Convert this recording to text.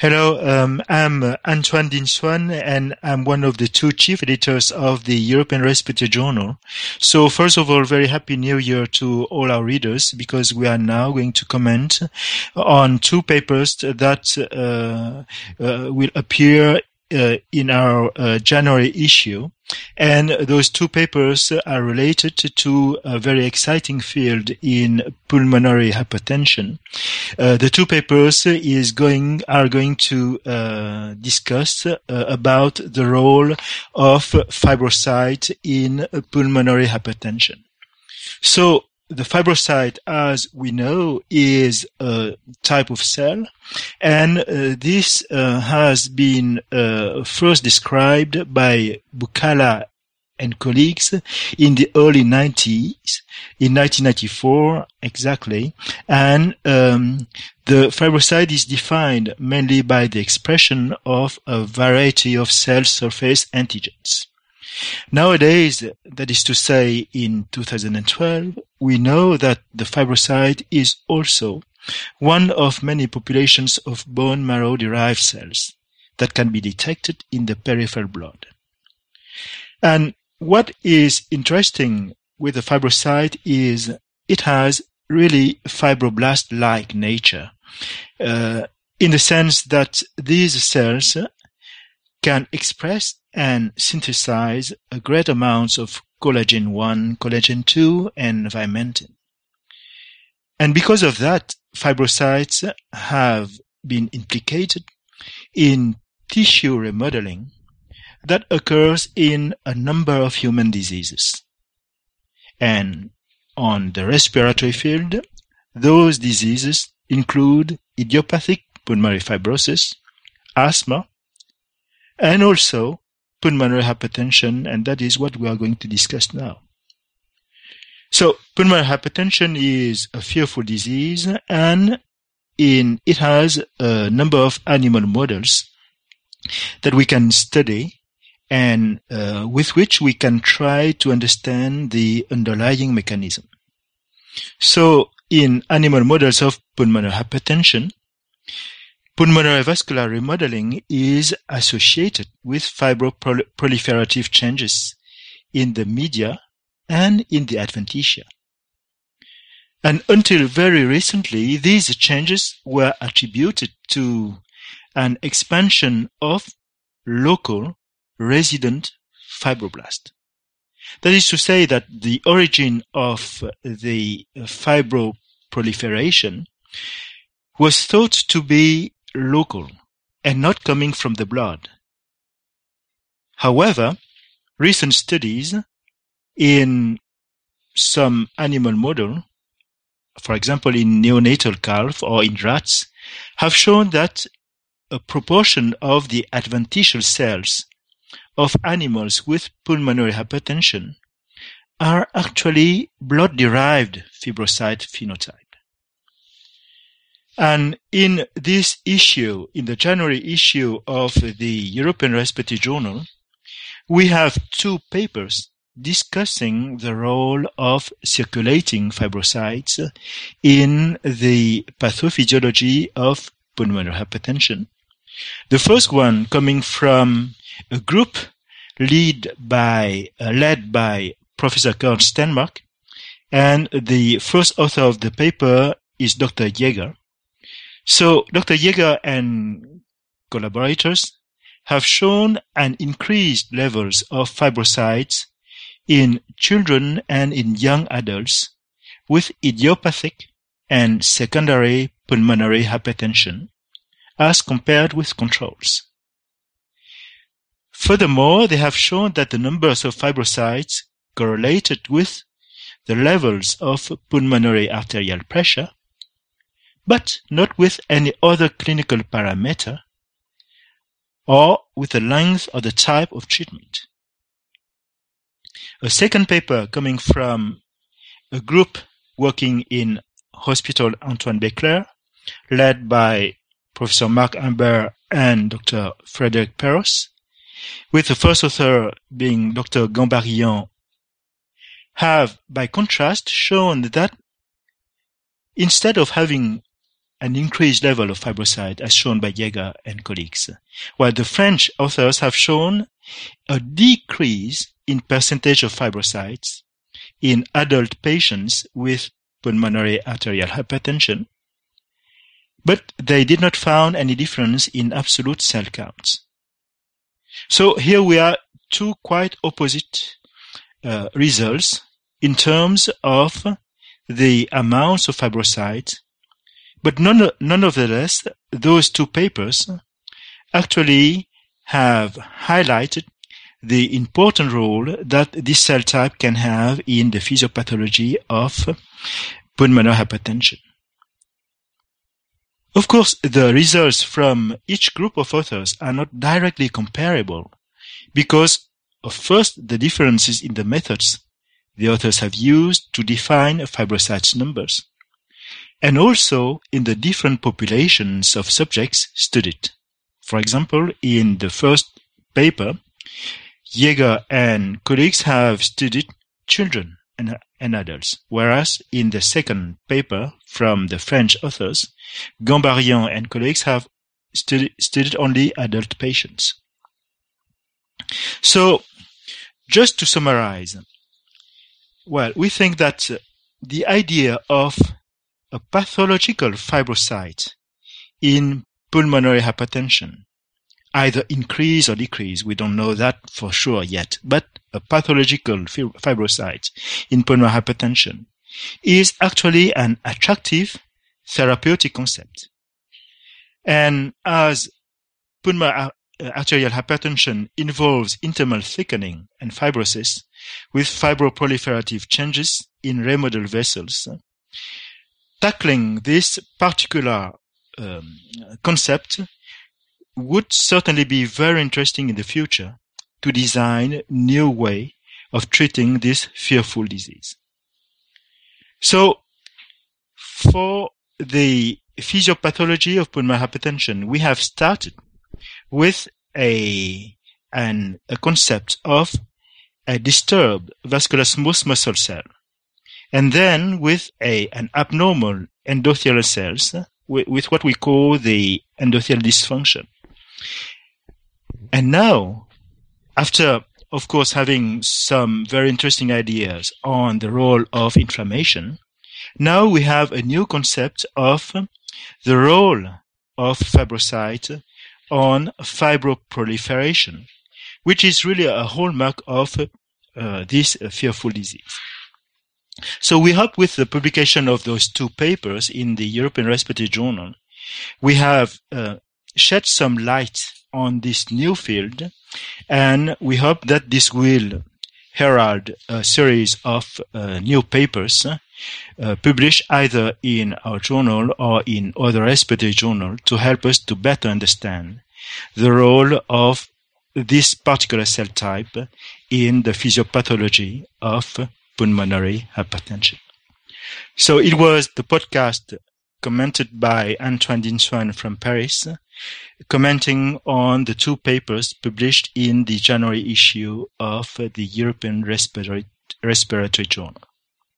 Hello, um, I'm Anh Tuan Dinh-Xuan, and I'm one of the two chief editors of the European Respiratory Journal. So first of all, very happy new year to all our readers, because we are now going to comment on two papers that uh, uh, will appear uh, in our uh, January issue. And those two papers are related to a very exciting field in pulmonary hypertension. Uh, the two papers is going are going to uh, discuss uh, about the role of fibrocyte in pulmonary hypertension. So the fibrocyte, as we know, is a type of cell, and uh, this uh, has been uh, first described by Bucala and colleagues in the early 90s, in 1994 exactly, and um, the fibrocyte is defined mainly by the expression of a variety of cell surface antigens. Nowadays, that is to say in 2012, we know that the fibrocyte is also one of many populations of bone marrow derived cells that can be detected in the peripheral blood. And what is interesting with the fibrocyte is it has really fibroblast-like nature, uh, in the sense that these cells can express and synthesize a great amounts of collagen 1, collagen 2, and vimentin. And because of that, fibrocytes have been implicated in tissue remodeling that occurs in a number of human diseases. And on the respiratory field, those diseases include idiopathic pulmonary fibrosis, asthma, and also pulmonary hypertension, and that is what we are going to discuss now. So, pulmonary hypertension is a fearful disease, and in it has a number of animal models that we can study and uh, with which we can try to understand the underlying mechanism. So, in animal models of pulmonary hypertension, Pulmonary vascular remodeling is associated with fibroproliferative changes in the media and in the adventitia. And until very recently, these changes were attributed to an expansion of local resident fibroblast. That is to say that the origin of the fibroproliferation was thought to be local and not coming from the blood. However, recent studies in some animal model, for example in neonatal calf or in rats, have shown that a proportion of the adventitial cells of animals with pulmonary hypertension are actually blood-derived fibrocyte phenotype. And in this issue, in the January issue of the European Respiratory Journal, we have two papers discussing the role of circulating fibrocytes in the pathophysiology of pulmonary hypertension. The first one coming from a group led by, uh, led by Professor Kurt Stenmark, and the first author of the paper is Dr. Yeager. So Dr. Yeager and collaborators have shown an increased levels of fibrocytes in children and in young adults with idiopathic and secondary pulmonary hypertension as compared with controls. Furthermore, they have shown that the numbers of fibrocytes correlated with the levels of pulmonary arterial pressure but not with any other clinical parameter or with the length or the type of treatment. A second paper coming from a group working in Hospital Antoine Béclère, led by Professor Marc Humbert and Dr. Frederic Perros, with the first author being Dr. Gambaryan, have, by contrast, shown that instead of having an increased level of fibrocyte as shown by Yeager and colleagues, while the French authors have shown a decrease in percentage of fibrocytes in adult patients with pulmonary arterial hypertension, but they did not found any difference in absolute cell counts. So here we are two quite opposite uh, results in terms of the amounts of fibrocytes, but none, nonetheless, those two papers hmm. actually have highlighted the important role that this cell type can have in the physiopathology of pulmonary hypertension. Of course, the results from each group of authors are not directly comparable because of first the differences in the methods the authors have used to define fibrocytes numbers, and also in the different populations of subjects studied. For example, in the first paper, Yeager and colleagues have studied children and, and adults, whereas in the second paper from the French authors, Gambaryan and colleagues have studied, only adult patients. So, just to summarize, well, we think that the idea of a pathological fibrocyte in pulmonary hypertension either increase or decrease, we don't know that for sure yet, but a pathological fibrocyte in pulmonary hypertension is actually an attractive therapeutic concept. And as pulmonary uh, arterial hypertension involves intimal thickening and fibrosis with fibroproliferative changes in remodeled vessels. Tackling this particular um, concept would certainly be very interesting in the future to design new way of treating this fearful disease. So, for the physiopathology of pulmonary hypertension, we have started with a an a concept of a disturbed vascular smooth muscle cell, and then with a an abnormal endothelial cells with, with what we call the endothelial dysfunction. And now, after of course having some very interesting ideas on the role of inflammation, now we have a new concept of the role of fibrocyte on fibroproliferation, which is really a hallmark of uh, this uh, fearful disease. So we hope with the publication of those two papers in the European Respiratory Journal, we have uh, shed some light on this new field, and we hope that this will herald a series of uh, new papers uh, published either in our journal or in other respiratory journals to help us to better understand the role of this particular cell type in the physiopathology of pulmonary hypertension. So it was the podcast commented by Anh Tuan Dinh-Xuan from Paris, commenting on the two papers published in the January issue of the European Respiratory, Respiratory Journal.